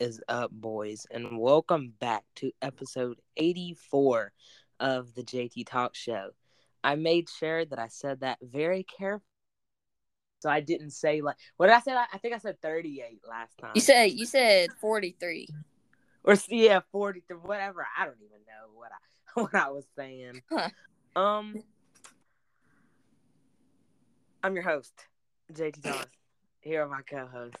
is up, boys? And welcome back to episode 84 of the JT Talk Show. I made sure that I said that very carefully. So I didn't say like what did I say? I think I said 38 last time. You said you said 43. or yeah, 43, whatever. I don't even know what I what I was saying. Huh. Um I'm your host, JT Thomas. Here are my co-hosts,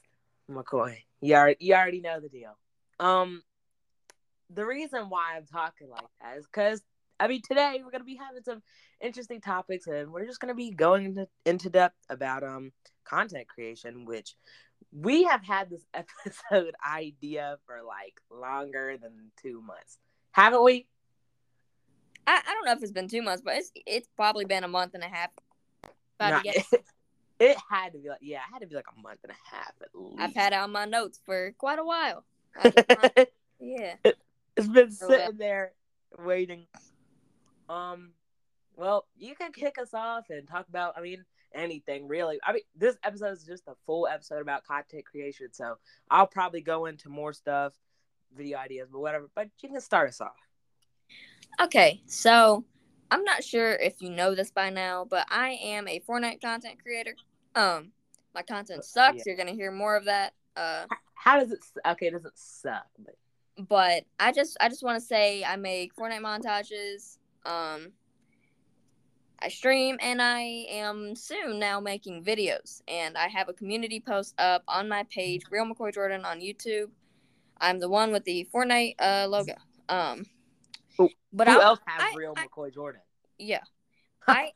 McCoy. You already, you already know the deal. Um, the reason why I'm talking like that is because I mean today we're gonna be having some interesting topics and we're just gonna be going into, into depth about um content creation, which we have had this episode idea for like longer than two months, haven't we? I, I don't know if it's been two months, but it's it's probably been a month and a half. I to Nah, it, it had to be like yeah, it had to be like a month and a half at least. I've had it on my notes for quite a while. I yeah. it's been Oh, sitting there waiting. Um, well, you can kick us off and talk about. I mean, anything really. I mean, this episode is just a full episode about content creation, so I'll probably go into more stuff, video ideas, but whatever. But you can start us off. Okay, so I'm not sure if you know this by now, but I am a Fortnite content creator. Um, my content sucks. Yeah. You're gonna hear more of that. Uh, How does it? Okay, it doesn't suck, but but I just I just want to say I make Fortnite montages. Um, I stream and I am soon now making videos, and I have a community post up on my page, Real McCoy Jordan on YouTube. I'm the one with the Fortnite uh, logo. Um, but who I, else has I- real I- McCoy Jordan? yeah, I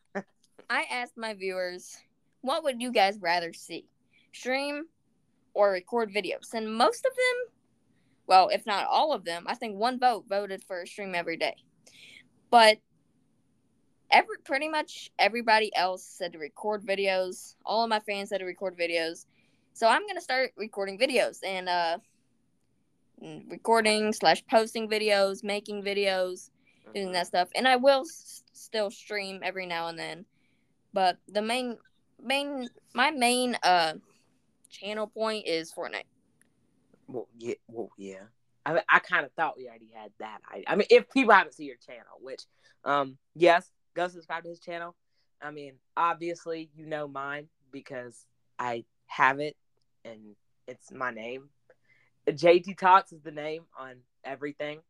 I asked my viewers, what would you guys rather see, stream or record videos? And most of them, well, if not all of them, I think one vote voted for stream every day. But every pretty much everybody else said to record videos. All of my fans said to record videos. So I'm gonna start recording videos and uh mm, recording slash posting videos, making videos doing that stuff and i will s- still stream every now and then but the main main my main uh channel point is fortnite Well, yeah, well, yeah. I I kind of thought we already had that. I, I mean, if people haven't seen your channel, which, um, yes, go subscribe to his channel. I mean, obviously, you know mine because I have it, and it's my name. JT Talks is the name on everything.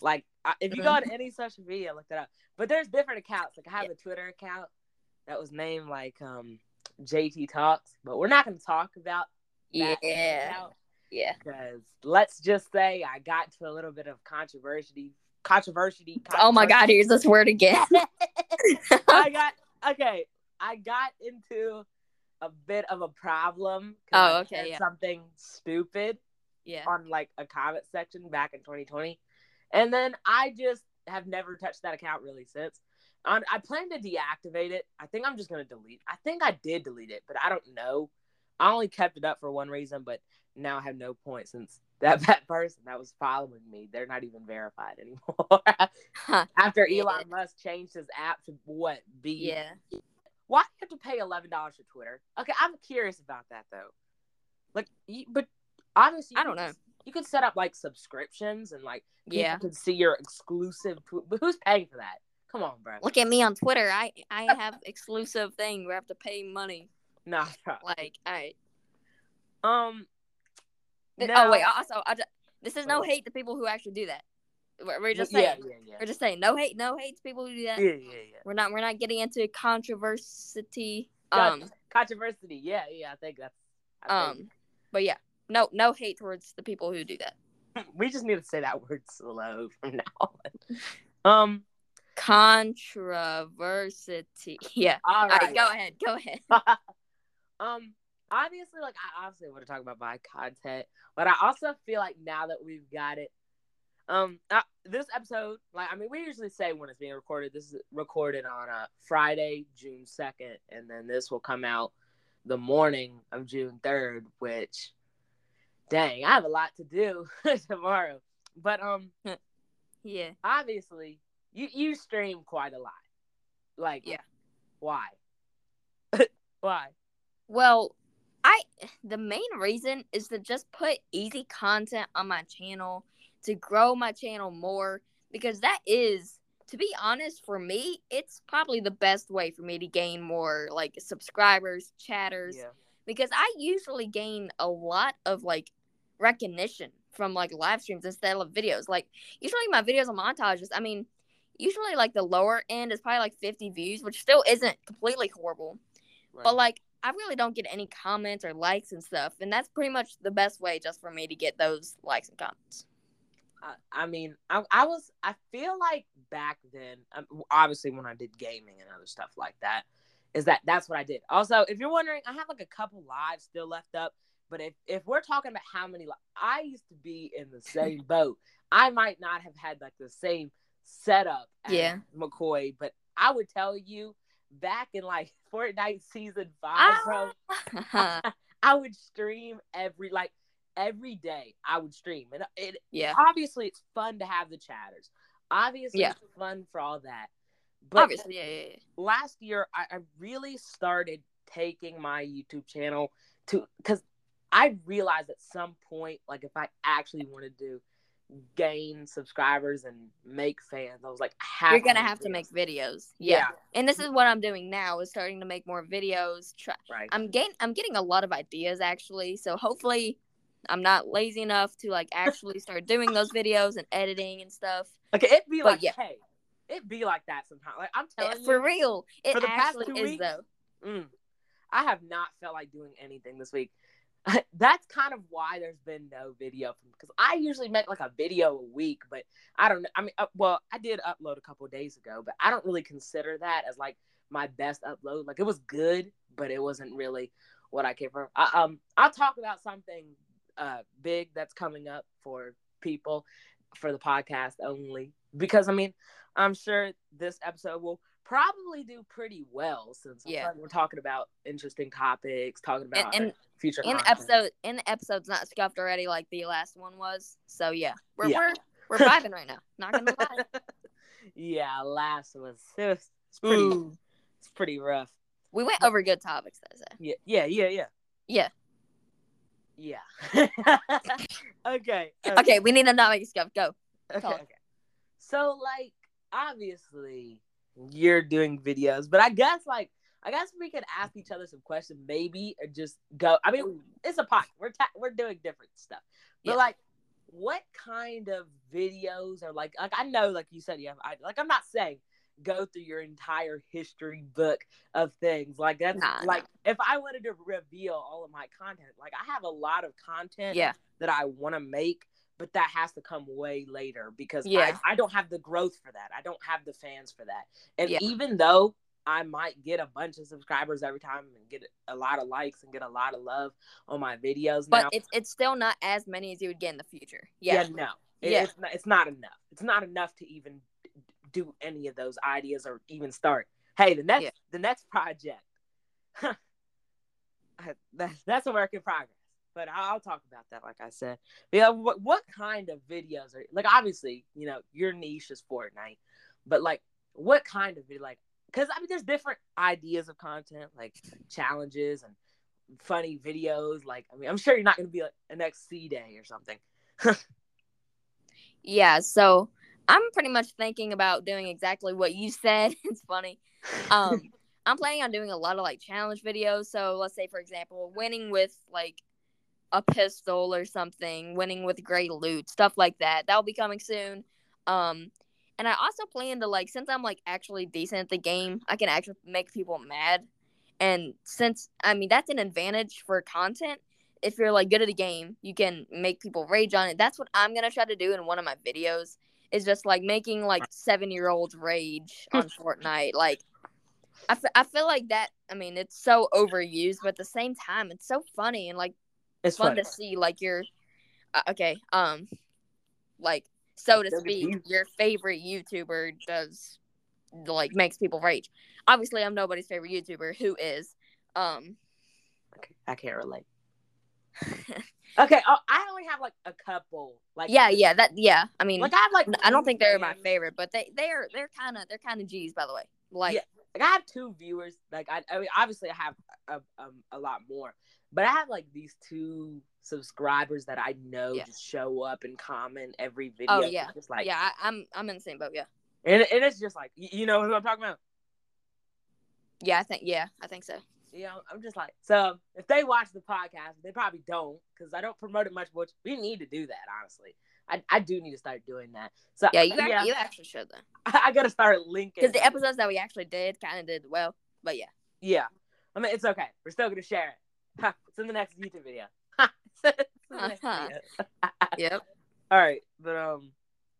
Like, I, if you go on any social media, look that up. But there's different accounts. Like, I have a Twitter account that was named like um JT Talks, but we're not going to talk about that yeah account yeah because let's just say I got to a little bit of controversy. Controversy. oh my god here's this word again I got okay. I got into a bit of a problem. Oh, okay, yeah. Something stupid yeah on like a comment section back in 2020, and then I just have never touched that account really since. Um, I plan to deactivate it. I think I'm just gonna delete. I think I did delete it, but I don't know. I only kept it up for one reason, but now I have no point since that, that person that was following me, they're not even verified anymore. Huh. After Yeah. Elon Musk changed his app to what be yeah why do you have to pay eleven dollars for Twitter? Okay, I'm curious about that though. Like, you, but obviously, you I don't know. You could set up like subscriptions and like people yeah can see your exclusive. Tw- but who's paying for that? Come on, bro. look at me on twitter i i have exclusive thing where i have to pay money Nah, like i um. oh now- wait also I just, this is no hate to people who actually do that we're, just saying yeah, yeah, yeah. we're just saying no hate no hate to people who do that yeah, yeah, yeah. We're not we're not getting into controversy. Um Controversy. Yeah, yeah. I think that's. I think- um but yeah. No no hate towards the people who do that. we just need to say that word slow from now on. Um. Controversy. Yeah. All All right. right, go ahead. Go ahead. um obviously like i obviously want to talk about my content but i also feel like now that we've got it um uh, this episode like i mean we usually say when it's being recorded this is recorded on a friday june 2nd and then this will come out the morning of june 3rd which dang i have a lot to do tomorrow but um Yeah. obviously you you stream quite a lot like Yeah. why why Well, I the main reason is to just put easy content on my channel to grow my channel more because that is to be honest for me it's probably the best way for me to gain more like subscribers chatters Yeah. because I usually gain a lot of like recognition from like live streams instead of videos. Like usually my videos are montages, I mean, usually like the lower end is probably like 50 views, which still isn't completely horrible. Right. But like I really don't get any comments or likes and stuff, and that's pretty much the best way just for me to get those likes and comments. I, I mean, I, I was, I feel like back then, um, obviously when I did gaming and other stuff like that, is that that's what I did. Also, if you're wondering, I have like a couple lives still left up, but if if we're talking about how many, li- I used to be in the same boat. I might not have had like the same setup Yeah. McCoy, but I would tell you back in like Fortnite season five, bro. Ah. I would stream every like every day. I would stream, and it yeah, obviously it's fun to have the chatters. Obviously, Yeah. it's fun for all that. But obviously, yeah, yeah, yeah. last year, I, I really started taking my YouTube channel to because I realized at some point, like if I actually want to gain subscribers and make fans, I was like, You're gonna have to make videos. Yeah. Yeah. and this is what I'm doing now is starting to make more videos. Try. right. I'm getting I'm getting a lot of ideas actually. So hopefully I'm not lazy enough to like actually start doing those videos and editing and stuff. Okay, it'd be but like, yeah. hey, it'd be like that sometimes. Like I'm Yeah, telling for you, For real. It for the past actually two is weeks, though. Mm. I have not felt like doing anything this week. That's kind of why there's been no video because I usually make like a video a week, but I don't know. I mean, uh, well, I did upload a couple days ago, but I don't really consider that as like my best upload. Like it was good, but it wasn't really what I came from. I, um, I'll talk about something uh big that's coming up for people for the podcast only because I mean, I'm sure this episode will probably do pretty well since Yeah. we're talking about interesting topics, talking about And- our future In content. episode in the episode's not scuffed already like the last one was. So yeah. We're Yeah. we're we're vibing right now. Not gonna lie. yeah, last was it was it's pretty Ooh. it's pretty rough. We went over good topics though. So. Yeah, yeah, yeah, yeah. Yeah. Yeah. okay. Okay, we need to not make it scuffed. Go. Okay, okay. So like obviously you're doing videos, but I guess like I guess we could ask each other some questions, maybe, or just go. I mean, it's a podcast. We're ta- we're doing different stuff, but Yeah. like, what kind of videos are like? Like I know, like you said, you have. I, like I'm not saying go through your entire history book of things like that's Nah, like if I wanted to reveal all of my content, like I have a lot of content Yeah. that I want to make, but that has to come way later because Yeah. I, I don't have the growth for that. I don't have the fans for that. And Yeah. even though I might get a bunch of subscribers every time and get a lot of likes and get a lot of love on my videos But now, it's it's still not as many as you would get in the future. yeah, Yeah. no, It- Yeah. it's not, it's not enough. It's not enough to even do any of those ideas or even start. Hey, the next Yeah. the next project, that's that's a work in progress. But I'll, I'll talk about that, like I said. Yeah, what what kind of videos are like? Obviously, you know your niche is Fortnite, but like, what kind of video? Like, because I mean, there's different ideas of content, like challenges and funny videos. Like, I mean, I'm sure you're not going to be like an XC day or something. Yeah, so I'm pretty much thinking about doing exactly what you said. it's funny. Um I'm planning on doing a lot of like challenge videos. So let's say for example, winning with like a pistol or something, winning with great loot, stuff like that. That'll be coming soon. Um and I also plan to like since I'm like actually decent at the game, I can actually make people mad. And since I mean that's an advantage for content if you're like good at a game, you can make people rage on it. That's what I'm gonna try to do in one of my videos. Is just like making like seven year olds rage on Fortnite. Like, I, f- I feel like that. I mean, it's so overused, but at the same time, it's so funny and like It's fun fun. to see. Like your, uh, okay, um, like so to speak, your favorite YouTuber does like makes people rage. Obviously, I'm nobody's favorite YouTuber. Who is? Um, Okay, I can't relate. Okay, oh, I only have like a couple. Like yeah, yeah, that yeah. I mean, Like I have like I don't think they're my favorite, but they they're they're kind of they're kind of G's by the way. Like Yeah. like I have two viewers. Like I, I mean, obviously I have a, um, a lot more, but I have like these two subscribers that I know Yeah. just show up and comment every oh, video. Oh yeah, just like yeah. I, I'm I'm in the same boat. Yeah, and, and it's just like you know who I'm talking about. yeah. I think yeah, I think so. You know, I'm just like so. If they watch the podcast, they probably don't because I don't promote it much. Which we need to do that, honestly. I, I do need to start doing that. So Yeah, you yeah, you actually should though, I, I gotta start linking because the episodes that we actually did kind of did well. But yeah, Yeah. I mean, it's okay. We're still gonna share it. Ha, it's in the next YouTube video. Ha, it's in the next Uh-huh. video. yep. All right, but um,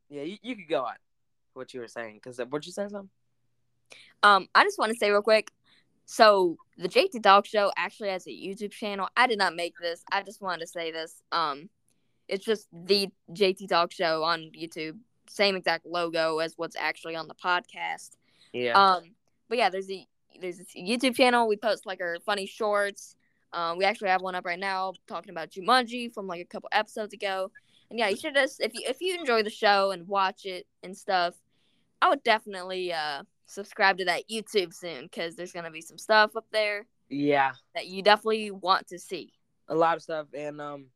yeah, you, you could go on what you were saying because what you say something. Um, I just want to say real quick. So the JT Talk Show actually has a YouTube channel. I did not make this. I just wanted to say this. Um, it's just the JT Talk Show on YouTube. Same exact logo as what's actually on the podcast. Yeah. Um, but yeah, there's a there's a YouTube channel. We post like our funny shorts. Um, we actually have one up right now talking about Jumanji from like a couple episodes ago. And yeah, you should just if you if you enjoy the show and watch it and stuff, I would definitely uh subscribe to that YouTube soon because there's gonna be some stuff up there yeah. that you definitely want to see. A lot of stuff, and um,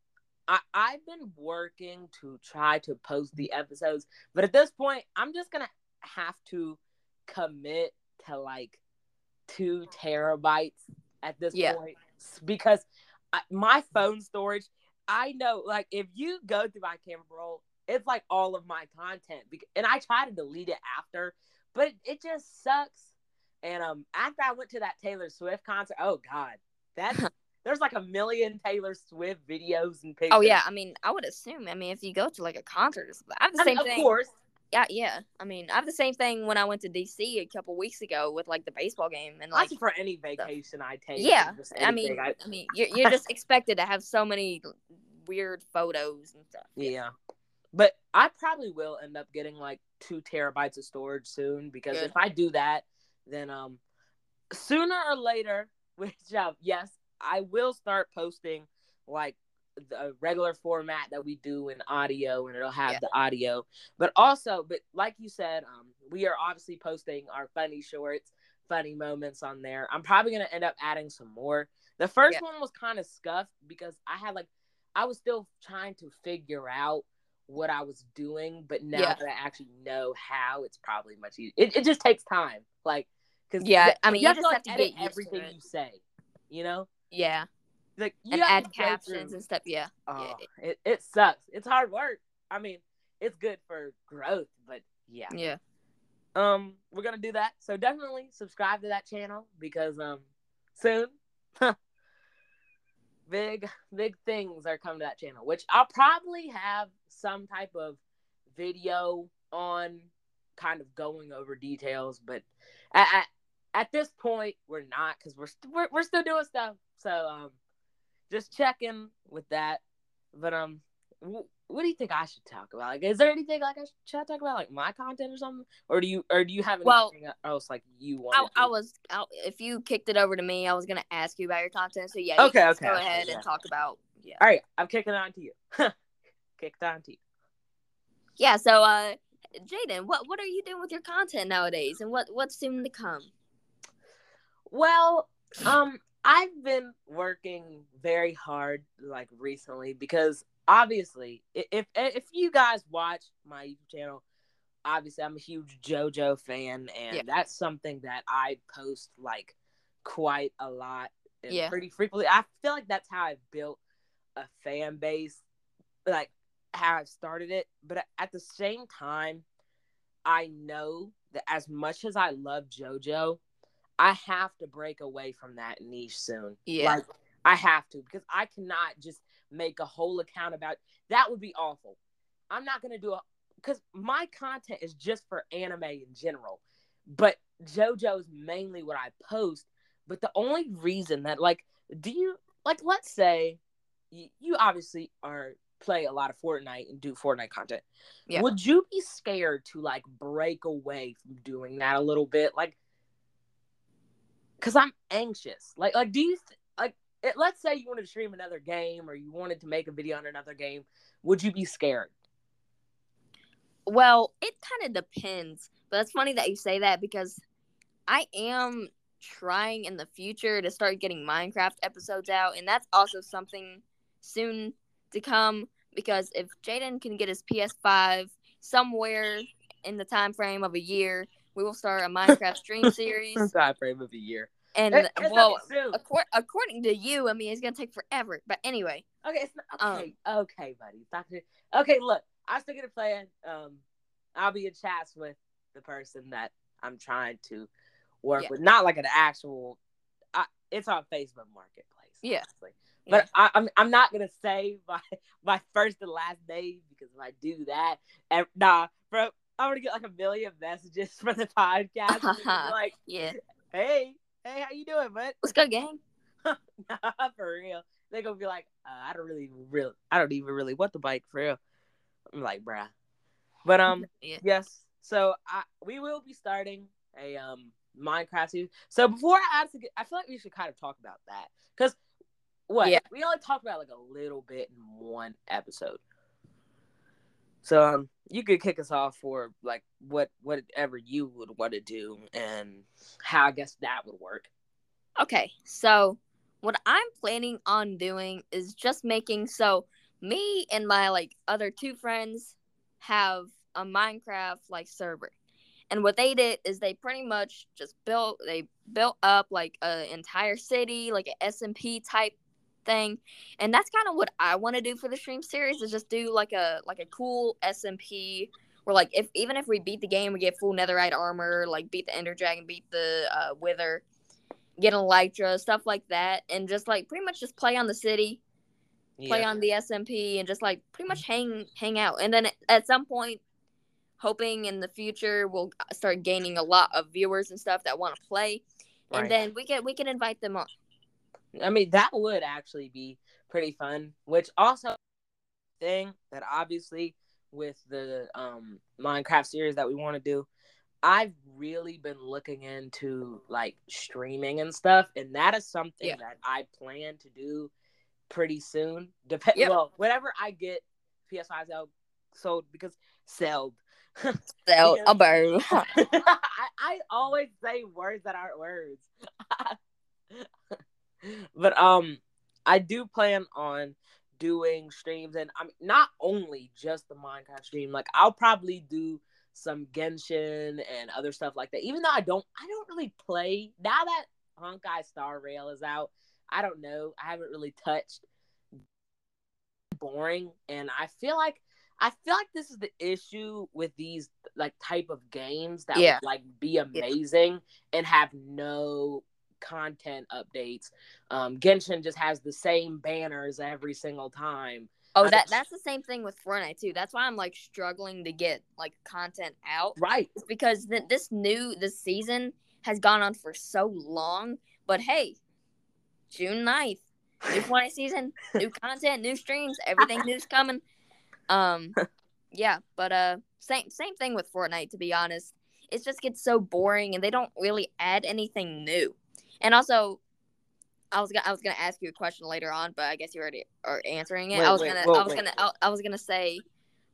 I I've been working to try to post the episodes, but at this point, I'm just gonna have to commit to like two terabytes at this Yeah. point because I, my phone storage. I know, like, if you go through my camera roll, it's like all of my content, and I try to delete it after, but it just sucks. And um, after I went to that Taylor Swift concert, oh god, that there's like a million Taylor Swift videos and pictures. Oh yeah, I mean, I would assume. I mean, if you go to like a concert, I have the I mean, of thing. course. Yeah, yeah. I mean, I have the same thing when I went to DC a couple weeks ago with like the baseball game and like Like for any vacation I take. yeah. I mean, I- I mean, you're, you're just expected to have so many weird photos and stuff. yeah. But I probably will end up getting like two terabytes of storage soon because Good. if I do that, then um, sooner or later, which uh, yes, I will start posting like the regular format that we do in audio, and it'll have Yeah. the audio. But also, but like you said, um, we are obviously posting our funny shorts, funny moments on there. I'm probably gonna end up adding some more. The first Yeah. one was kind of scuffed because I had like I was still trying to figure out what I was doing, but now Yeah. that I actually know how, it's probably much easier. It, it just takes time, like because Yeah, I mean, you have just to, have to get to everything you say, you know, Yeah, like you and add captions and stuff. Yeah, Oh, it, it sucks. It's hard work. I mean, it's good for growth, but yeah. yeah, Um, we're gonna do that. So definitely subscribe to that channel because um soon big big things are coming to that channel, which I'll probably have some type of video on kind of going over details, but at at, at this point we're not because we're, st- we're we're still doing stuff. So um just checking with that. But um wh- what do you think I should talk about? Like, is there anything like I should, should I talk about, like my content or something, or do you, or do you have Well, anything else like you want? I, I was. I, if you kicked it over to me, I was gonna ask you about your content. So yeah, you Okay, can okay, Go okay, ahead yeah. and talk about. Yeah. All right, I'm kicking on to you. Kicked on to you. Yeah. So, uh, Jaden, what what are you doing with your content nowadays, and what what's soon to come? Well, um, I've been working very hard like recently because obviously, if if you guys watch my YouTube channel, obviously I'm a huge JoJo fan, and Yeah. that's something that I post like quite a lot and Yeah. pretty frequently. I feel like that's how I built a fan base, like how I've started it. But at the same time, I know that as much as I love JoJo, I have to break away from that niche soon. Yeah. Like I have to because I cannot just make a whole account about that would be awful. I'm not gonna do a because my content is just for anime in general. But JoJo is mainly what I post. But the only reason that like do you like let's say you, you obviously are play a lot of Fortnite and do Fortnite content. Yeah. Would you be scared to like break away from doing that a little bit? Like because I'm anxious. Like, like, do you th- like? It, let's say you wanted to stream another game, or you wanted to make a video on another game. Would you be scared? Well, it kind of depends. But it's funny that you say that because I am trying in the future to start getting Minecraft episodes out, and that's also something soon to come because if Jaden can get his PS5 somewhere in the time frame of a year, we will start a Minecraft stream series. time frame of the year. And It- it's well, not soon. accor- according to you, I mean, it's gonna take forever. But anyway, Okay, it's not, Um, okay, okay, buddy. Stop it. Okay, look, I'm still get a plan. Um, I'll be in chats with the person that I'm trying to work Yeah. with, not like an actual. I, it's on Facebook Marketplace. Yeah. honestly. But I, I'm I'm not gonna say my my first and last name because if I do that, ev- nah, bro, I'm gonna get like a million messages for the podcast. it's like, yeah, hey, hey, how you doing, bud? let's go, gang. nah, for real. They're gonna be like, uh, I don't really, real, I don't even really want the bike for real. I'm like, bruh. But um, Yeah. yes. So I we will be starting a um Minecraft series. So before I ask, I feel like we should kind of talk about that because what Yeah. we only talked about like a little bit in one episode. So um, you could kick us off for like what whatever you would want to do and how I guess that would work. Okay, so what I'm planning on doing is just making so me and my like other two friends have a Minecraft like server. And what they did is they pretty much just built they built up like an entire city, like an SMP type thing. And that's kind of what I want to do for the stream series is just do like a like a cool SMP where like if even if we beat the game we get full netherite armor, like beat the ender dragon, beat the uh, wither, get an elytra, stuff like that, and just like pretty much just play on the city, play Yeah. on the SMP, and just like pretty much hang hang out. And then at some point, hoping in the future we'll start gaining a lot of viewers and stuff that want to play, Right. and then we can we can invite them on. I mean, that would actually be pretty fun. Which also thing that obviously with the um Minecraft series that we want to do, I've really been looking into like streaming and stuff, and that is something Yeah. that I plan to do pretty soon. Depend Yep. well, whenever I get PS5 sold, sold because sold. So Yeah. a bird. I, I always say words that aren't words. but um I do plan on doing streams and I'm not only just the Minecraft stream, like I'll probably do some Genshin and other stuff like that. Even though I don't I don't really play now that Honkai Star Rail is out, I don't know. I haven't really touched boring and I feel like I feel like this is the issue with these like type of games that Yeah. would like be amazing and have no content updates. Um Genshin just has the same banners every single time. Oh, that that's the same thing with Fortnite too. That's why I'm like struggling to get like content out. Right. It's because th- this new this season has gone on for so long. But hey, June 9th, new Fortnite season, new content, new streams, everything new's coming. Um, yeah, but uh, same same thing with Fortnite. To be honest, it just gets so boring, and they don't really add anything new. And also, I was gonna I was gonna ask you a question later on, but I guess you already are answering it. Wait, I was wait, gonna whoa, I was wait, gonna. I, I was gonna say,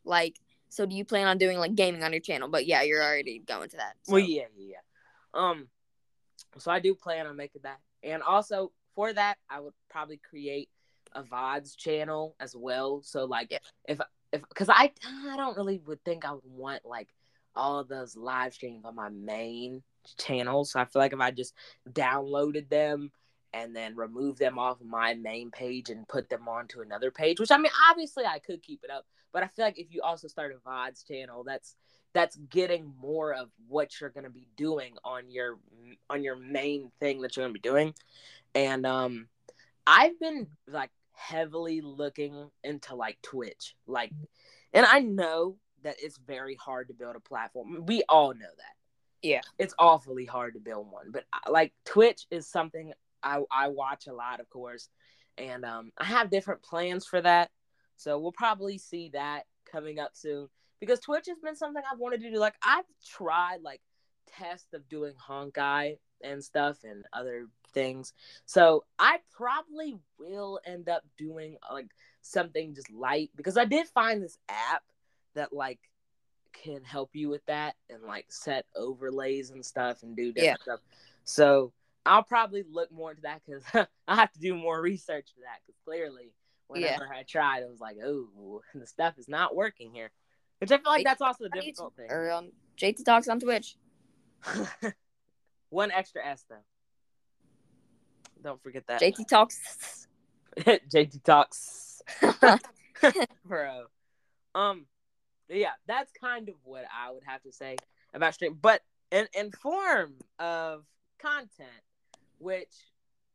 like, so do you plan on doing like gaming on your channel? But yeah, you're already going to that. so- Well, yeah, yeah, yeah. Um, so I do plan on making that, and also for that, I would probably create a VODs channel as well. So like, Yeah. if if because I I don't really would think I would want like all those live streams on my main channel. So I feel like if I just downloaded them and then remove them off my main page and put them onto another page, which I mean, obviously I could keep it up, but I feel like if you also start a VODs channel, that's that's getting more of what you're going to be doing on your on your main thing that you're going to be doing. And um i've been like heavily looking into like twitch like and i know that it's very hard to build a platform. We all know that Yeah. it's awfully hard to build one but like twitch is something i i watch a lot of course and um i have different plans for that so we'll probably see that coming up soon because Twitch has been something I've wanted to do. Like I've tried like tests of doing Honkai and stuff and other things. So I probably will end up doing like something just light because I did find this app that like can help you with that and like set overlays and stuff and do different stuff. So I'll probably look more into that because I have to do more research for that because clearly whenever I tried, it was like, oh, the stuff is not working here. Which I feel like that's also a difficult thing. Or um, JT Talks on Twitch. One extra S though. Don't forget that. JT Talks. JT Talks. Bro. Um yeah, that's kind of what I would have to say about stream. But in in form of content, which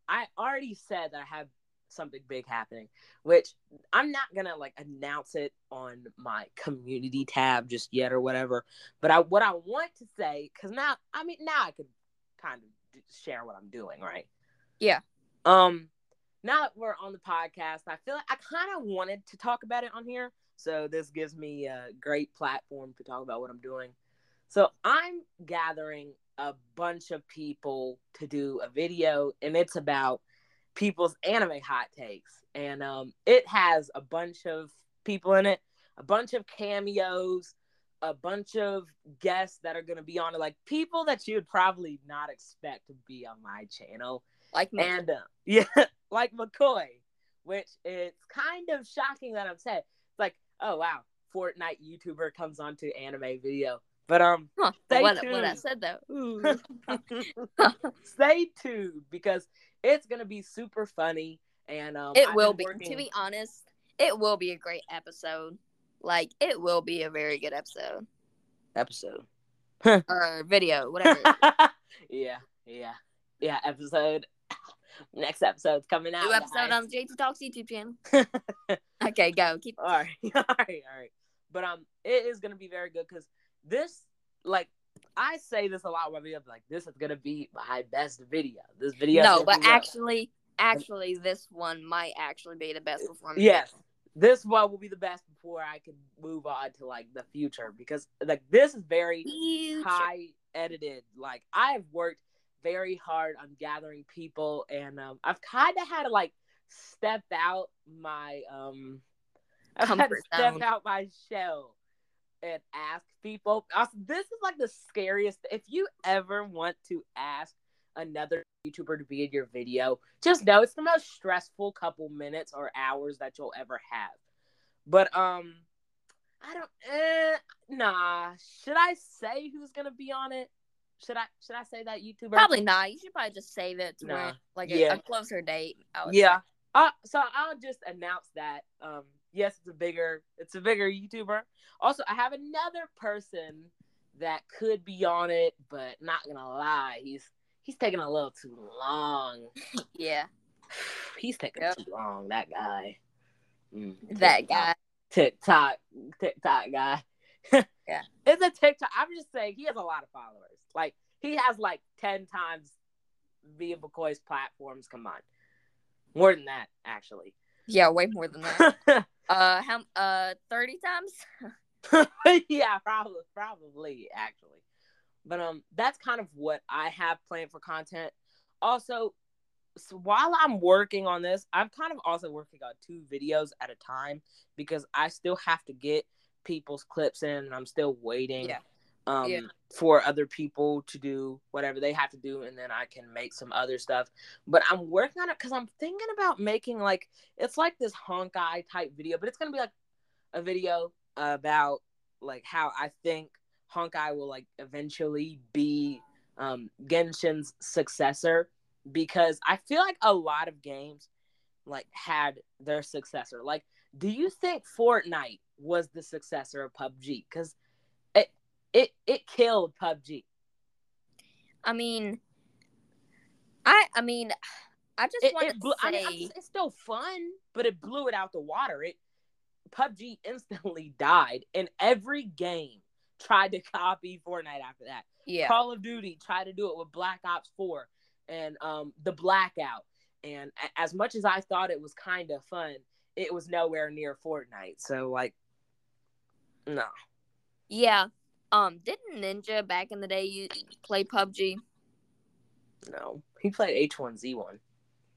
I already said that I have something big happening, which I'm not gonna like announce it on my community tab just yet or whatever. But I what I want to say, because now I mean now I can kind of share what I'm doing, right? Yeah. Um now that we're on the podcast, I feel like I kind of wanted to talk about it on here. So this gives me a great platform to talk about what I'm doing. So I'm gathering a bunch of people to do a video, and it's about people's anime hot takes. And um, it has a bunch of people in it, a bunch of cameos, a bunch of guests that are going to be on it, like people that you would probably not expect to be on my channel. Like me. And uh, yeah, like McCoy, which it's kind of shocking that I'm saying. It's like, oh wow, Fortnite YouTuber comes onto anime video. But um, huh, stay what, tuned. what I said though. stay tuned because it's gonna be super funny and um, it I've will be. Working... To be honest, it will be a great episode. Like it will be a very good episode. Episode. or video, whatever. yeah, yeah, yeah. Episode. Next episode's coming out. New episode guys. on the JT Talks YouTube channel. okay, go. Keep. All right, all right, all right. But um, it is gonna be very good because this, like, I say this a lot when videos, like, this is gonna be my best video. This video. No, but actually, actually, this one might actually be the best performance. Yes, this one will be the best before I can move on to like the future because like this is very future. high edited. Like I've worked very hard on gathering people, and um, I've kind of had to like step out my um, I've had to step out my shell and ask people. Also, this is like the scariest. If you ever want to ask another YouTuber to be in your video, just know it's the most stressful couple minutes or hours that you'll ever have. But um, I don't. Eh, nah. Should I say who's gonna be on it? Should I should I say that YouTuber? Probably not. You should probably just save it to nah. when, like a, yeah. a closer date. Yeah. Uh, so I'll just announce that. Um, yes, it's a bigger it's a bigger YouTuber. Also, I have another person that could be on it, but not gonna lie, he's he's taking a little too long. yeah. He's taking yep. too long, that guy. Mm, that guy. TikTok TikTok guy. Yeah. It's a TikTok. I'm just saying he has a lot of followers. Like he has like ten times via McCoy's platforms combined. More than that, actually. Yeah, way more than that. uh, how? Uh, thirty times. yeah, probably, probably actually. But um, that's kind of what I have planned for content. Also, so while I'm working on this, I'm kind of also working on two videos at a time because I still have to get people's clips in, and I'm still waiting. Yeah um, yeah. for other people to do whatever they have to do, and then I can make some other stuff. But I'm working on it because I'm thinking about making like it's like this honkai type video, but it's gonna be like a video about like how I think honkai will like eventually be um, Genshin's successor because I feel like a lot of games like had their successor. Like, do you think Fortnite was the successor of PUBG? Because it it it killed PUBG. I mean, I I mean, I just want to say I mean, it's still fun, but it blew it out the water. It PUBG instantly died, and every game tried to copy Fortnite after that. Yeah, Call of Duty tried to do it with Black Ops Four and um the Blackout. And as much as I thought it was kind of fun, it was nowhere near Fortnite. So like, no. Yeah, um, didn't Ninja back in the day you play PUBG? No, he played H one Z one.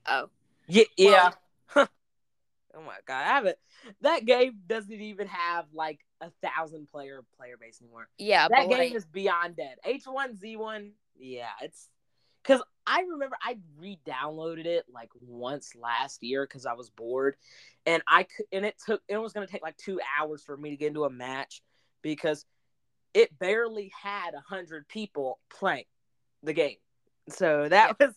Oh, yeah, yeah. Well, Oh my god, I haven't. That game doesn't even have like a thousand player player base anymore. Yeah, that game like, is beyond dead. H one Z one, yeah, it's because I remember I re-downloaded it like once last year because I was bored, and I could, and it took it was gonna take like two hours for me to get into a match because it barely had a hundred people playing the game, so that was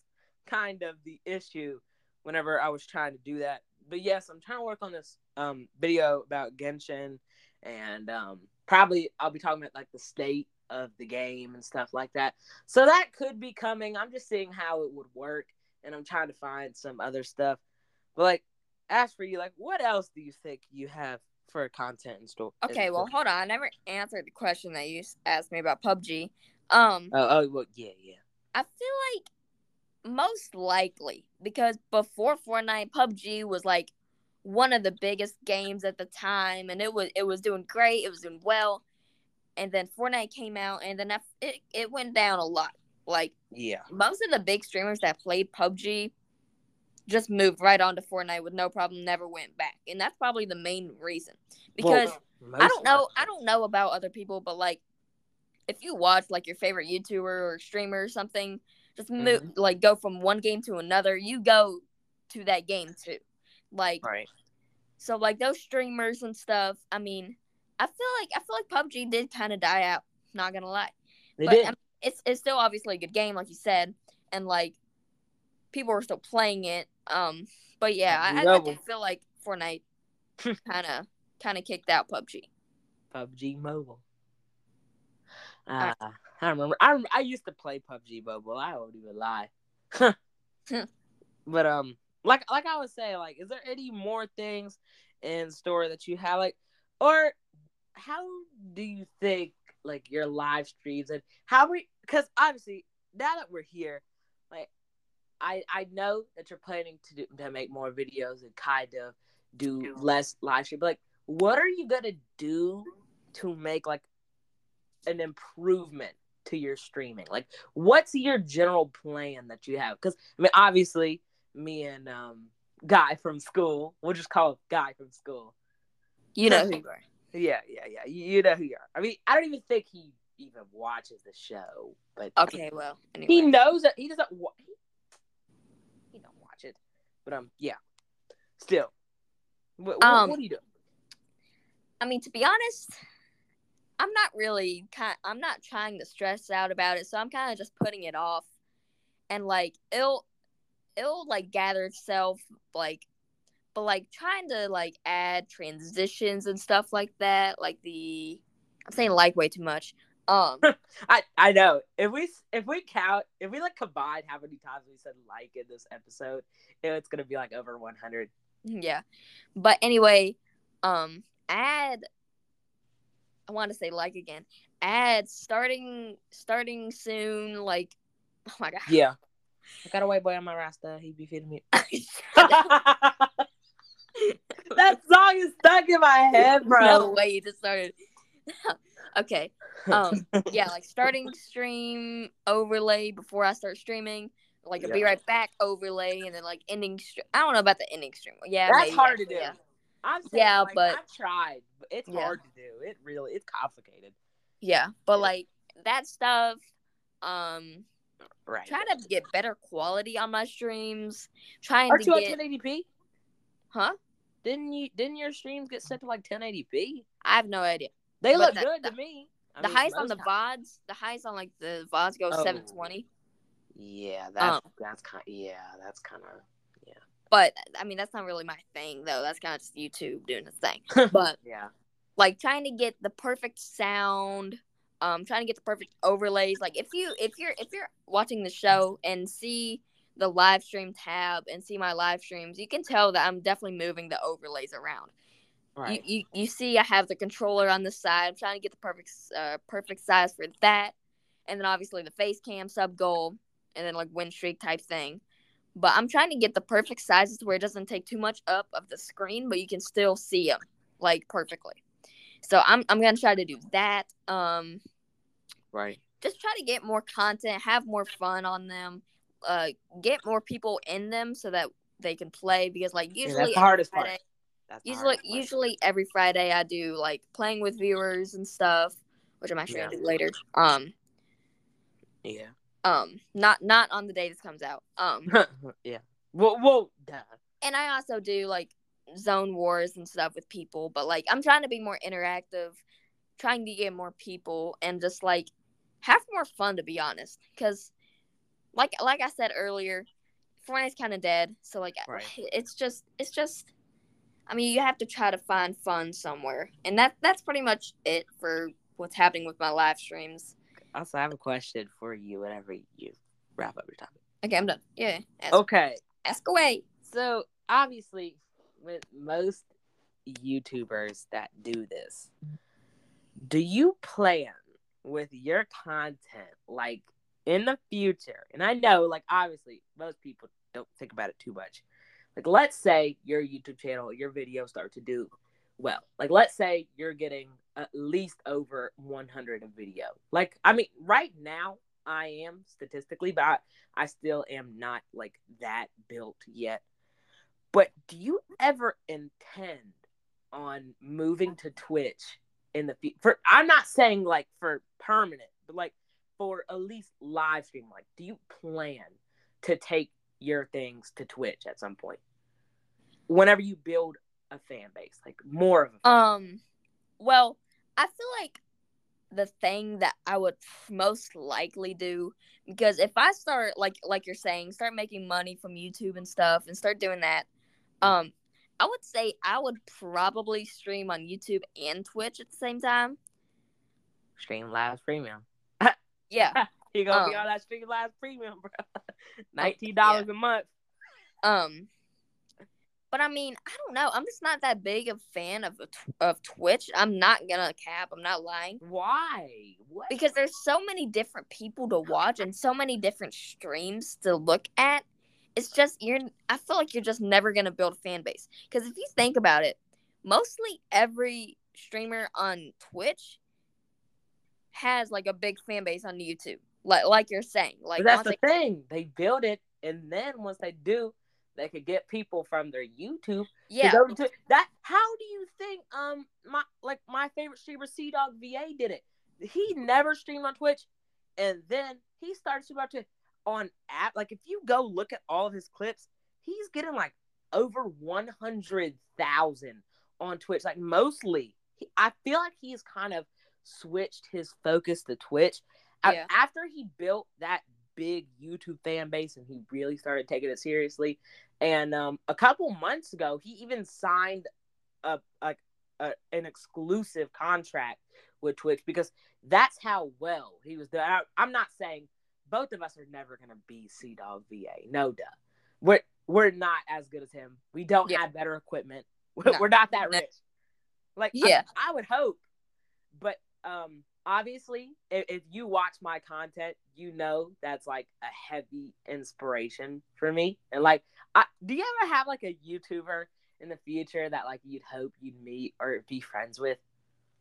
kind of the issue whenever I was trying to do that. But yes, I'm trying to work on this um video about Genshin and um probably I'll be talking about like the state of the game and stuff like that. So that could be coming. I'm just seeing how it would work and I'm trying to find some other stuff. But like as for you, like what else do you think you have for content in store? okay, well, hold on. I never answered the question that you asked me about PUBG. Um, Oh, oh well, yeah, yeah. I feel like most likely because before Fortnite, PUBG was like one of the biggest games at the time, and it was it was doing great. It was doing well, and then Fortnite came out, and then I, it it went down a lot. Like Yeah. most of the big streamers that played PUBG just moved right on to Fortnite with no problem, never went back, and that's probably the main reason. Because Well, I don't know, I don't know about other people, but like if you watch like your favorite YouTuber or streamer or something, just move Mhm. like go from one game to another, you go to that game too. Like Right. so like those streamers and stuff, I mean, I feel like I feel like PUBG did kind of die out, not gonna lie. They but did. I mean, it's it's still obviously a good game, like you said, and like people are still playing it. Um, but yeah, I, I, I feel like Fortnite kind of kind of kicked out PUBG. PUBG Mobile. Uh, I remember. I I used to play PUBG Mobile. I won't even lie. but um, like like I was saying, like, is there any more things in store that you have, like, or how do you think like your live streams and how we? Because obviously, now that we're here, like, I I know that you're planning to do to make more videos and kind of do less live stream. But like, what are you gonna do to make like an improvement to your streaming? Like, what's your general plan that you have? Because I mean, obviously, me and um guy from school, we'll just call him guy from school. You know who you are. Yeah, yeah, yeah. You, you know who you are. I mean, I don't even think he even watches the show, but Okay, well, anyway. he knows that he doesn't. Wa- he, he don't watch it, but um, yeah. Still, what, what, Um, what do you do? I mean, to be honest, I'm not really kind. I'm not trying to stress out about it, so I'm kind of just putting it off, and like it'll, it'll like gather itself, like, but like trying to like add transitions and stuff like that, like the. I'm saying like way too much. Um, I I know if we if we count if we like combine how many times we said like in this episode, it's gonna be like over one hundred. yeah, but anyway, um, add. I want to say like again. Add starting starting soon. Like, oh my god. Yeah, I got a white boy on my rasta. He be feeding me. that song is stuck in my head, bro. No way you just started. okay. Um yeah, like starting stream overlay before I start streaming, like a be right back overlay, and then like ending. Str- I don't know about the ending stream. Yeah, That's maybe, hard to do. Yeah. I'm saying, Yeah, like, but- I've tried. But it's Yeah. hard to do. It really it's complicated. yeah, but Yeah. like that stuff. Um, Right. trying to get better quality on my streams. Trying Aren't to get, on 1080p? huh? Didn't you? Didn't your streams get set to like 1080p? I have no idea. They But look the- good the- to me. I the mean, highest on the times- vods, the highest on like the vods go Oh. seven twenty. Yeah, that's Um, that's kind. Yeah, that's kind of. Yeah. But I mean, that's not really my thing though. That's kind of just YouTube doing its thing. But Yeah. like trying to get the perfect sound um trying to get the perfect overlays like if you if you're if you're watching the show and see the live stream tab and see my live streams you can tell that i'm definitely moving the overlays around. Right. you, you you see i have the controller on the side. I'm trying to get the perfect uh perfect size for that. And then obviously the face cam sub goal and then like win streak type thing. But i'm trying to get the perfect sizes where it doesn't take too much up of the screen but you can still see them like perfectly. So i'm i'm gonna try to do that um right. just try to get more content have more fun on them uh get more people in them so that they can play because like Yeah, usually that's the hardest part. Friday- That's the usually part. usually every Friday I do like playing with viewers and stuff, which I'm actually gonna do later. Um, Yeah. um, not not on the day this comes out. Um, yeah. Well, whoa, duh. and I also do like zone wars and stuff with people, but like I'm trying to be more interactive, trying to get more people and just like have more fun to be honest. Cause like like I said earlier, Fortnite's kind of dead, so like Right. it's just it's just. I mean, you have to try to find fun somewhere, and that that's pretty much it for what's happening with my live streams. Also, I have a question for you whenever you wrap up your topic. Okay, I'm done. Yeah, ask, Okay. ask away. So obviously, with most YouTubers that do this, do you plan with your content like in the future? And I know, like, obviously, most people don't think about it too much. Like, let's say your YouTube channel, your videos start to do well. Like, let's say you're getting at least over 100 a video. Like, I mean, right now, I am statistically, but I, I still am not like that built yet. But do you ever intend on moving to Twitch in the future? I'm not saying like for permanent, but like for at least live stream. Like, do you plan to take your things to Twitch at some point? Whenever you build a fan base, like more of a Um, well, I feel like the thing that I would most likely do because if I start like like you're saying, start making money from YouTube and stuff and start doing that, um, I would say I would probably stream on YouTube and Twitch at the same time. stream live. Yeah. You gonna be Um, on that stream live premium, bro? Nineteen dollars a month. Um, but I mean, I don't know. I'm just not that big a fan of of Twitch. I'm not gonna cap. I'm not lying. Why? What? because there's so many different people to watch and so many different streams to look at it's just you're i feel like you're just never to build a fan base because if you think about it mostly every streamer on twitch has like a big fan base on youtube like like you're saying like but that's the thing. They build it, and then once they do, they could get people from their YouTube yeah to to that. How do you think um my like my favorite streamer CDawgVA did it? He never streamed on Twitch, and then he started streaming on Twitch on app. Like if you go look at all of his clips, he's getting like over one hundred thousand on Twitch. Like mostly, he, I feel like he's kind of switched his focus to Twitch. Yeah. After he built that big YouTube fan base and he really started taking it seriously, and um, a couple months ago, he even signed a like a, an exclusive contract with Twitch because that's how well he was doing. I, I'm not saying both of us are never gonna be CDawgVA. No, duh. We're we're not as good as him. We don't Yeah. have better equipment. We're, No. we're not that rich. Like I- Yeah. I, would hope, but um, obviously, if, if you watch my content, you know that's like a heavy inspiration for me. And like, I, do you ever have like a YouTuber in the future that like you'd hope you'd meet or be friends with?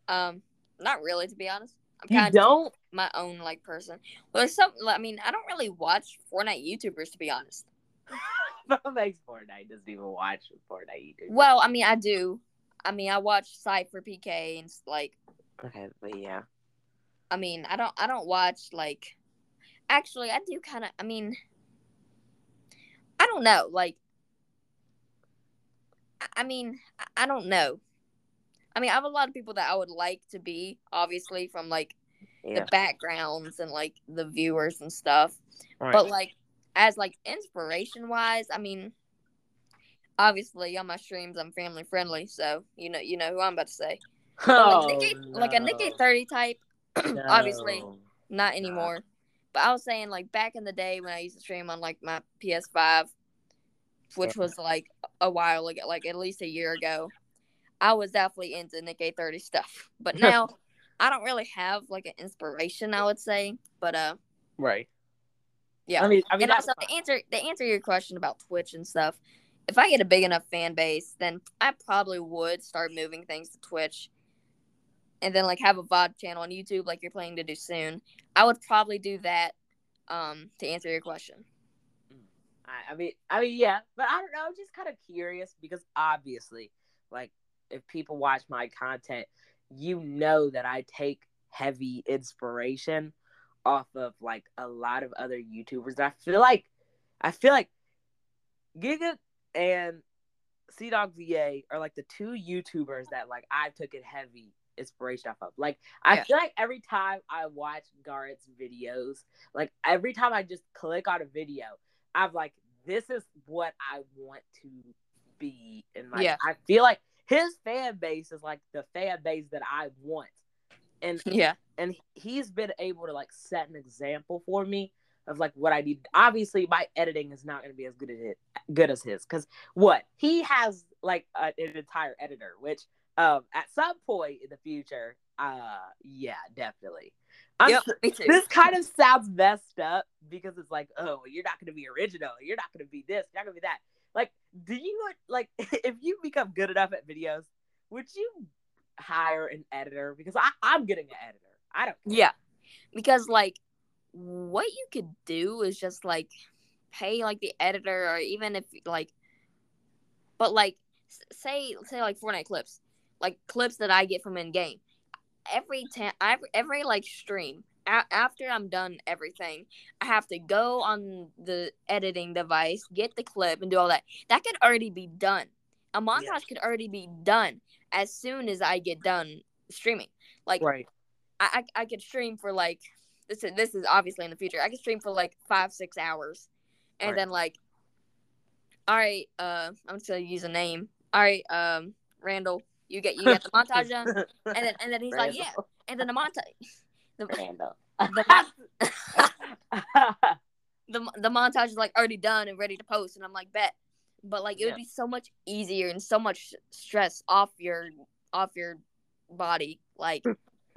um not really to be honest i'm You kind of don't. my own like person well there's some i mean i don't really watch fortnite youtubers to be honest makes Fortnite doesn't even watch Fortnite YouTube? Well, I mean, I do. I mean, I watch SypherPK and like. Okay, but yeah. I mean, I don't. I don't watch like. Actually, I do kind of. I mean, I don't know. Like, I- mean, I- I don't know. I mean, I have a lot of people that I would like to be, obviously, from like Yeah. the backgrounds and like the viewers and stuff. Right. But like, as like inspiration wise, I mean, obviously on my streams I'm family friendly, so you know, you know who I'm about to say. But, oh, like, Nick, like a Nick no. 30 type, obviously not anymore. But I was saying like back in the day when I used to stream on like my PS5, which was like a while ago, like at least a year ago, I was definitely into Nick 30 stuff. But now I don't really have like an inspiration, I would say. But uh, Right. yeah. I mean, I mean, and also to answer to answer your question about Twitch and stuff, if I get a big enough fan base, then I probably would start moving things to Twitch, and then like have a VOD channel on YouTube, like you're planning to do soon. I would probably do that. Um, to answer your question. I, I mean, I mean, yeah, but I don't know. I'm just kind of curious because obviously, like if people watch my content, you know that I take heavy inspiration off of like a lot of other YouTubers. I feel like I feel like Gigguk and CDawgVA are like the two YouTubers that like I took it heavy inspiration off of. Like I Yeah. feel like every time I watch Garnt's videos, like every time I just click on a video, I'm like, this is what I want to be. And like Yeah. I feel like his fan base is like the fan base that I want. And Yeah. and he's been able to like set an example for me of like what I need. Obviously, my editing is not going to be as good as it, good as his because what he has like a, an entire editor, which um at some point in the future, uh yeah, definitely. Yep. this kind of sounds messed up because it's like, oh, you're not going to be original. You're not going to be this. You're not going to be that. Like, do you like if you become good enough at videos, would you hire an editor? Because I, I'm getting an editor. I don't. care. Yeah. Because like what you could do is just like pay like the editor or even if like but like say say like Fortnite clips. Like clips that I get from in game. Every time every, every like stream a- after I'm done everything, I have to go on the editing device, get the clip and do all that. That could already be done. A montage could already be done as soon as I get done streaming. Like Right. I, I I could stream for like this is this is obviously in the future. I could stream for like five six hours, and Right. then like, all right, uh, I'm just gonna use a name. All right, um, Randall, you get you get the montage done, and then and then he's like, yeah, and then the montage, the Randall. the, the the montage is like already done and ready to post, and I'm like, bet, but like it would Yeah. be so much easier and so much stress off your off your body, like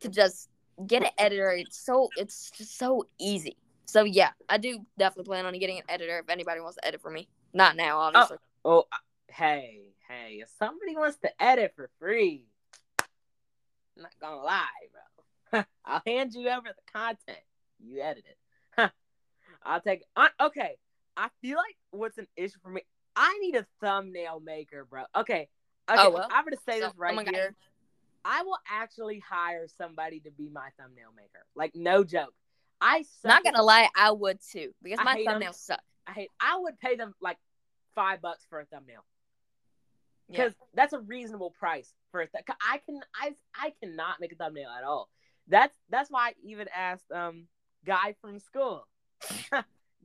to just get an editor. It's so it's just so easy. So yeah, I do definitely plan on getting an editor if anybody wants to edit for me. Not now, obviously. oh, uh, hey, hey! If somebody wants to edit for free, I'm not gonna lie, bro. I'll hand you over the content. You edit it. I'll take. I, okay, I feel like what's an issue for me. I need a thumbnail maker, bro. Okay. Okay, Oh, well. I'm gonna say So- this right oh my God. here. I will actually hire somebody to be my thumbnail maker. Like no joke. I suck Not gonna lie, I would too because I my thumbnails suck. I hate. I would pay them like five bucks for a thumbnail Yeah. because that's a reasonable price for a th- I can I I cannot make a thumbnail at all. That's that's why I even asked um guy from school,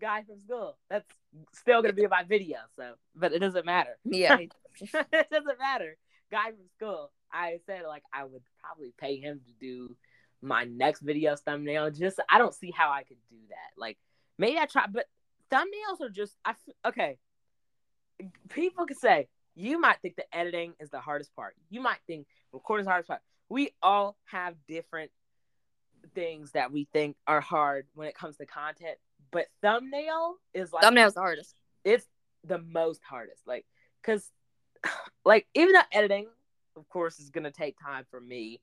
guy from school. That's still gonna be my video. So, but it doesn't matter. Yeah. it doesn't matter. Guy from school. I said like I would probably pay him to do my next video's thumbnail. Just I don't see how I could do that. Like maybe I try, but thumbnails are just I okay. People could say you might think the editing is the hardest part. You might think recording is the hardest part. We all have different things that we think are hard when it comes to content, but thumbnail is like Thumbnails the hardest. it's the most hardest like because like even the editing of course is gonna take time for me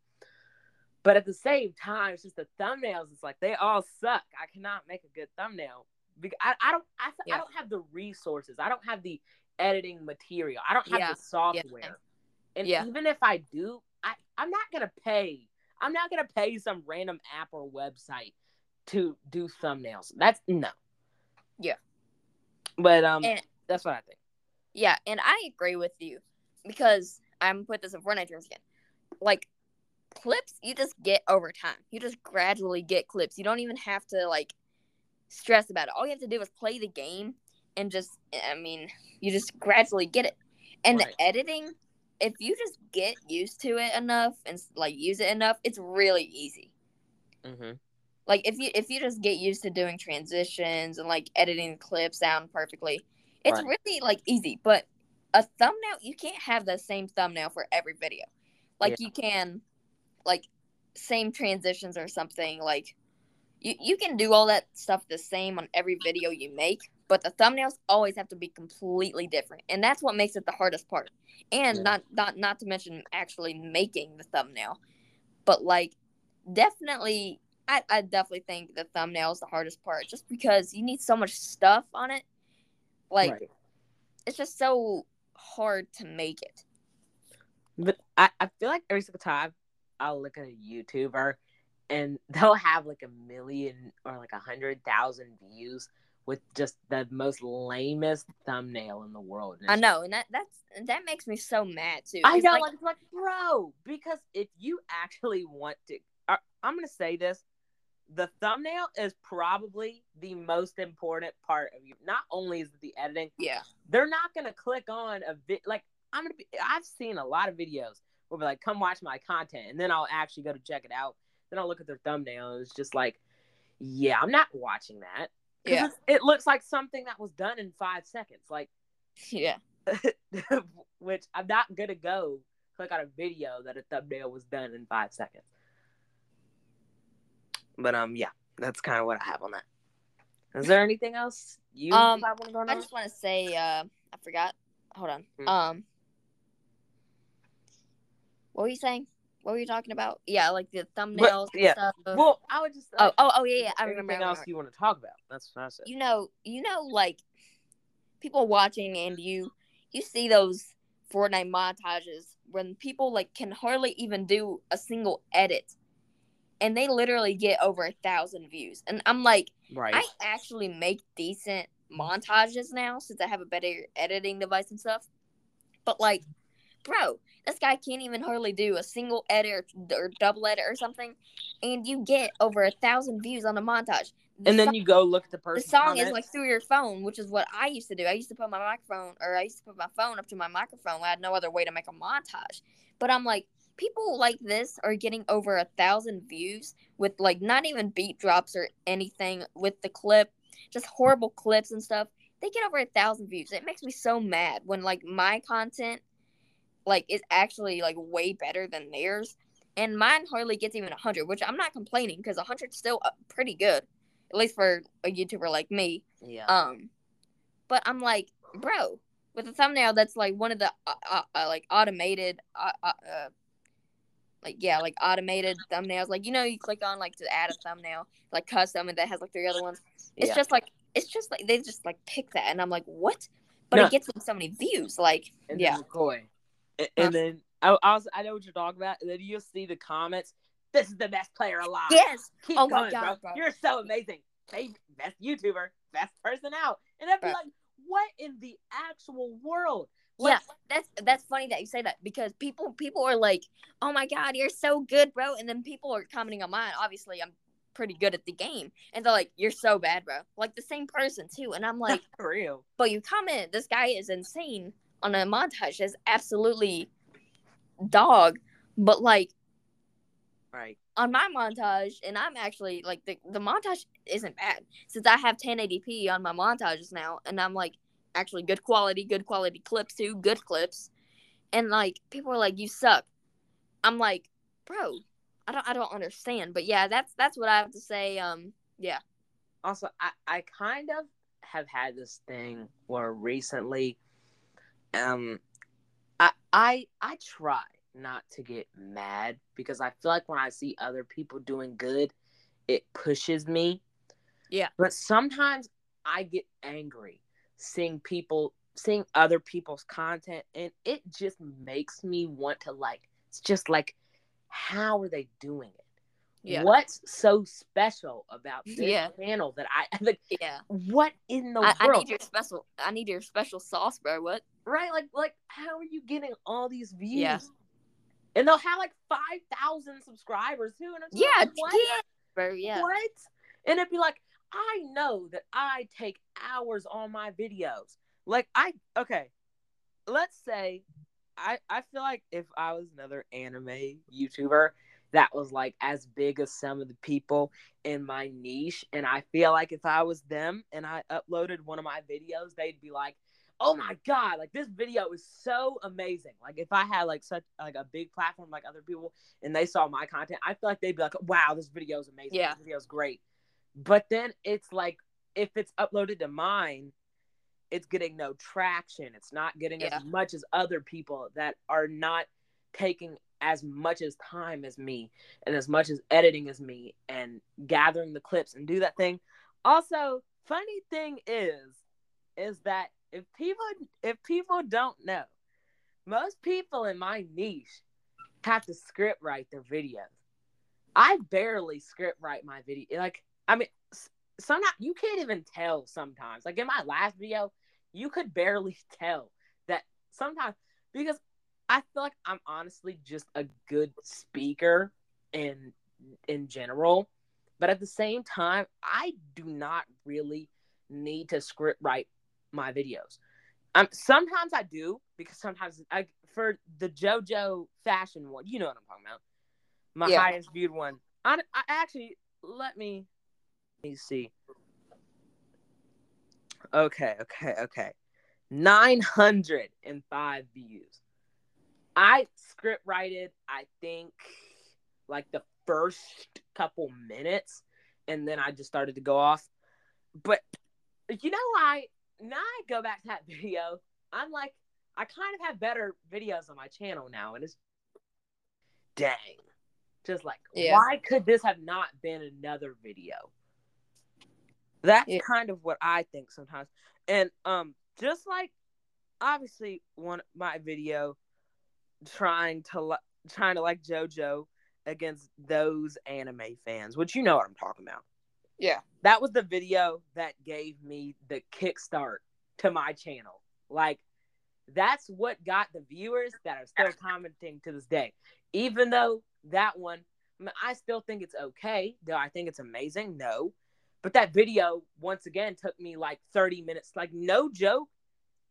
but at the same time it's just the thumbnails it's like they all suck i cannot make a good thumbnail because i, I don't I, Yeah. I don't have the resources i don't have the editing material i don't have Yeah. the software and Yeah. even if i do i i'm not gonna pay i'm not gonna pay some random app or website to do thumbnails that's no Yeah. but um And that's what i think yeah, and I agree with you because I'm put this in Fortnite terms again. Like clips, you just get over time. You just gradually get clips. You don't even have to like stress about it. All you have to do is play the game and just I mean, you just gradually get it. And Right. the editing, if you just get used to it enough and like use it enough, it's really easy. Mm-hmm. Like if you if you just get used to doing transitions and like editing clips down perfectly, it's Right. really like easy. But a thumbnail, you can't have the same thumbnail for every video. Like you can, like same transitions or something. Like you you can do all that stuff the same on every video you make, but the thumbnails always have to be completely different, and that's what makes it the hardest part. And Yeah. not not not to mention actually making the thumbnail, but like definitely I, I definitely think the thumbnail is the hardest part just because you need so much stuff on it. Like right. it's just so hard to make it. But I, I feel like every single time I'll look at a YouTuber and they'll have like a million or like a hundred thousand views with just the most lamest thumbnail in the world. I know, and that that's that makes me so mad too. I know, like- like, like, bro, because if you actually want to, I, I'm gonna say this: the thumbnail is probably the most important part of you. Not only is it the editing, yeah, they're not gonna click on a vid. Like I'm gonna be. I've seen a lot of videos where be like, "Come watch my content," and then I'll actually go to check it out. Then I'll look at their thumbnail, and it's just like, "Yeah, I'm not watching that." Yeah. it looks like something that was done in five seconds. Like, yeah, which I'm not gonna go click on a video that a thumbnail was done in five seconds. But um, yeah, that's kind of what I have on that. Is there anything else you Um, going I just want to say, uh, I forgot. Hold on. Hmm. Um, what were you saying? What were you talking about? Yeah, like the thumbnails and yeah. stuff. Well, I would just. oh, oh, oh, yeah, yeah. I anything remember. I else remember. you want to talk about? That's what I said. You know, you know, like people watching, and you, you see those Fortnite montages when people like can hardly even do a single edit, and they literally get over a thousand views, and I'm like. right. I actually make decent montages now since I have a better editing device and stuff. But like, bro, this guy can't even hardly do a single edit or, or double edit or something, and you get over a thousand views on a montage. The and then song- you go look at the person. the song is like through your phone, which is what I used to do. I used to put my microphone, or I used to put my phone up to my microphone. I had no other way to make a montage. But I'm like, people like this are getting over a thousand views with like not even beat drops or anything with the clip, just horrible clips and stuff. They get over a thousand views. It makes me so mad when like my content like is actually like way better than theirs, and mine hardly gets even a hundred, which I'm not complaining because a hundred's still uh, pretty good at least for a YouTuber like me. yeah. Um, but I'm like, bro, with a thumbnail that's like one of the uh, uh, uh, like automated, uh, like yeah, like automated thumbnails. Like you know, you click on like to add a thumbnail, like custom, and that has like three other ones. It's Yeah. just like it's just like they just like pick that, and I'm like, what? But No. it gets them so many views. Like and yeah, McCoy. And, and then I, I was I know what you're talking about. And then you'll see the comments. This is the best player alive. yes, Keep Oh my going, God, bro. bro. You're so amazing. Best YouTuber, best person out. And I'd be Bro. like, what in the actual world? Yeah, that's that's funny that you say that because people people are like, "Oh my god, you're so good, bro," and then people are commenting on mine. Obviously, I'm pretty good at the game, and they're like, "You're so bad, bro." Like the same person too, and I'm like, for real. "But you comment, this guy is insane on a montage. Is absolutely dog." But like Right. on my montage, and I'm actually like the the montage isn't bad since I have 1080p on my montages now, and I'm like actually good quality, good quality clips too, good clips, and like people are like, "You suck." I'm like, bro, I don't I don't understand, but yeah, that's that's what I have to say. Um, yeah, Also, I, I kind of have had this thing where recently, um, I I I try not to get mad because I feel like when I see other people doing good, it pushes me. Yeah. But sometimes I get angry seeing people seeing other people's content and it just makes me want to like it's just like how are they doing it? yeah, What's so special about this Yeah. channel that I like yeah. what in the I, I world? need your special. I need your special sauce, bro. What? Right? Like like how are you getting all these views? Yeah. And they'll have like five thousand subscribers too. And it's Yeah, like, what? yeah. Yeah, What? And it'd be like, I know that I take hours on my videos. Like I okay, let's say I I feel like if I was another anime YouTuber that was like as big as some of the people in my niche, and I feel like if I was them and I uploaded one of my videos, they'd be like, Oh my god, like this video is so amazing. Like if I had like such like a big platform like other people and they saw my content, I feel like they'd be like, Wow, this video is amazing. Yeah. This video is great. But then it's like if it's uploaded to mine, it's getting no traction. It's not getting Yeah. as much as other people that are not taking as much as time as me and as much as editing as me and gathering the clips and do that thing. Also, funny thing is is that if people if people don't know most people in my niche have to script write their videos. I barely script write my video. Like, I mean, sometimes you can't even tell sometimes. Like in my last video, you could barely tell that sometimes because I feel like I'm honestly just a good speaker in in general, but at the same time, I do not really need to script write my videos. Um, sometimes I do because sometimes I for the JoJo fashion one, you know what I'm talking about. My Yeah. highest viewed one. I, I actually let me let me see. Okay, okay, okay. 905 views. I script writed, I think, like the first couple minutes, and then I just started to go off. But you know, I now I go back to that video. I'm like, I kind of have better videos on my channel now, and it's dang, just like, Yeah. why could this have not been another video? That's Yeah. kind of what I think sometimes, and um, just like obviously one my video trying to trying to like JoJo against those anime fans, which you know what I'm talking about. Yeah. That was the video that gave me the kickstart to my channel. Like that's what got the viewers that are still commenting to this day. Even though that one, I, mean, I still think it's okay. Do I think it's amazing? No. But that video once again took me like 30 minutes. Like no joke,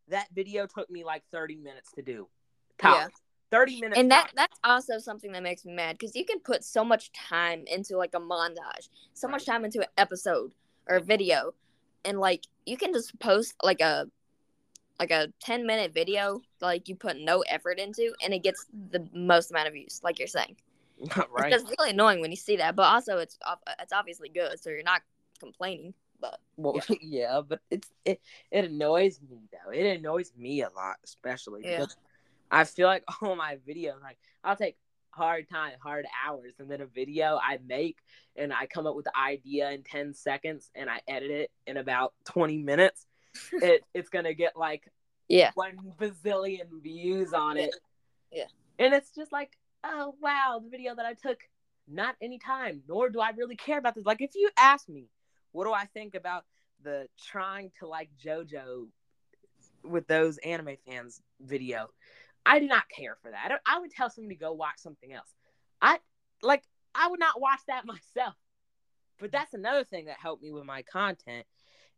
that video took me like 30 minutes to do. Tops. Yeah. 30 minutes. and that that's also something that makes me mad because you can put so much time into like a montage so much time into an episode or a video and like you can just post like a like a 10 minute video like you put no effort into and it gets the most amount of views like you're saying right. it's really annoying when you see that but also it's it's obviously good so you're not complaining but Well, yeah. but it's it it annoys me though. It annoys me a lot, especially Yeah. because I feel like all my videos, like I'll take hard time, hard hours, and then a video I make and I come up with the idea in ten seconds and I edit it in about twenty minutes. it it's gonna get like yeah one bazillion views on it. Yeah. And it's just like, oh wow, the video that I took not any time, nor do I really care about this. Like if you ask me, what do I think about the trying to like JoJo with those anime fans video? I do not care for that. I, I would tell somebody to go watch something else. I like I would not watch that myself. But that's another thing that helped me with my content.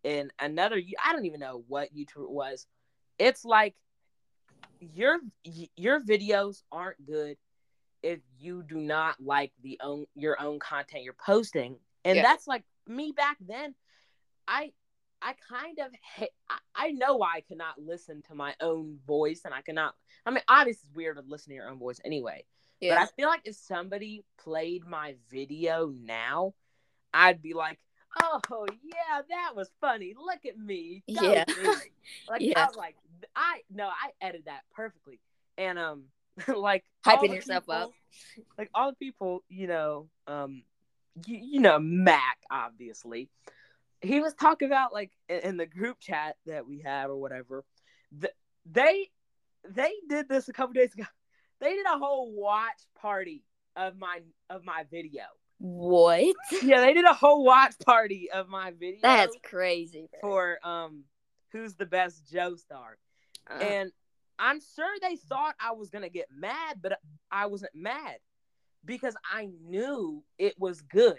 And another, I don't even know what YouTube was. It's like your your videos aren't good if you do not like the own your own content you're posting. And that's like me back then. I I kind of ha- I, I know why I cannot listen to my own voice and I cannot I mean obviously it's weird to listen to your own voice anyway. Yeah. But I feel like if somebody played my video now, I'd be like, "Oh yeah, that was funny. Look at me." Go Yeah. Like Yeah. I was like, I no, I edited that perfectly, and um, like hyping yourself up Like all the people, you know, um, you, you know, Mac obviously. He was talking about like in, the group chat that we have or whatever. th- they they did this a couple days ago. They did a whole watch party of my of my video. what Yeah, they did a whole watch party of my video that's crazy bro. for um who's the best Joestar. Uh, And I'm sure they thought I was gonna get mad, but I wasn't mad because I knew it was good.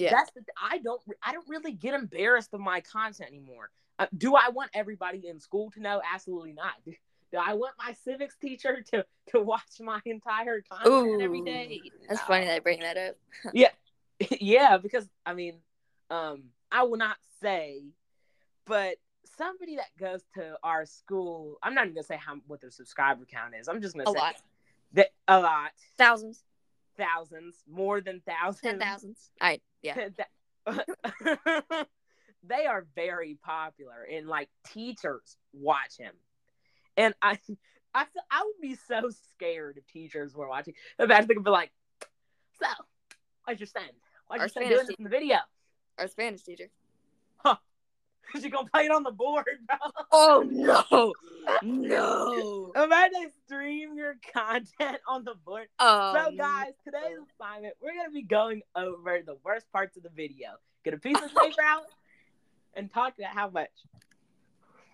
Yeah That's the I don't I don't really get embarrassed of my content anymore. Uh, do I want everybody in school to know? Absolutely not. Do, do I want my civics teacher to to watch my entire content every Ooh, day? that's No. funny that I bring that up yeah. yeah, because I mean, um, I will not say, but somebody that goes to our school, I'm not even gonna say how what their subscriber count is. I'm just gonna a say lot that a lot, thousands thousands, more than thousands, ten thousands all right yeah they are very popular, and like teachers watch him, and I, I, feel- I would be so scared if teachers were watching. Imagine they could be like, "So, what's your son? Why'd Our you start doing this in the video? our spanish teacher Cause you gonna play it on the board, bro." oh no no Imagine stream your content on the board. Um, so, guys, today's assignment, we're gonna be going over the worst parts of the video. Get a piece of paper out and talk about how much.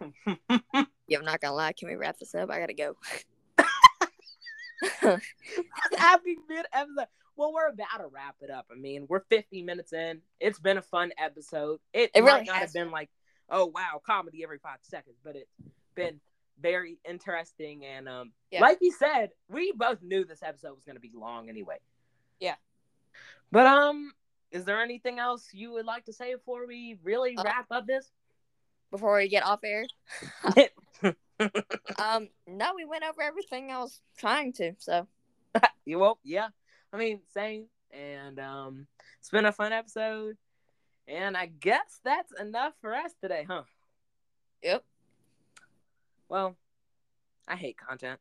yeah, I'm not gonna lie. Can we wrap this up? I gotta go. Happy mid episode. Well, we're about to wrap it up. I mean, we're 50 minutes in. It's been a fun episode. It, It might really not has have been like, oh wow, comedy every five seconds, but it's been very interesting. And um, Yeah. like you said, we both knew this episode was going to be long anyway. Yeah. But um, is there anything else you would like to say before we really Uh, wrap up this? Before we get off air, um, no, we went over everything I was trying to. So You well, yeah. I mean, same. And um, it's been a fun episode. And I guess that's enough for us today, huh? Yep. Well, I hate content.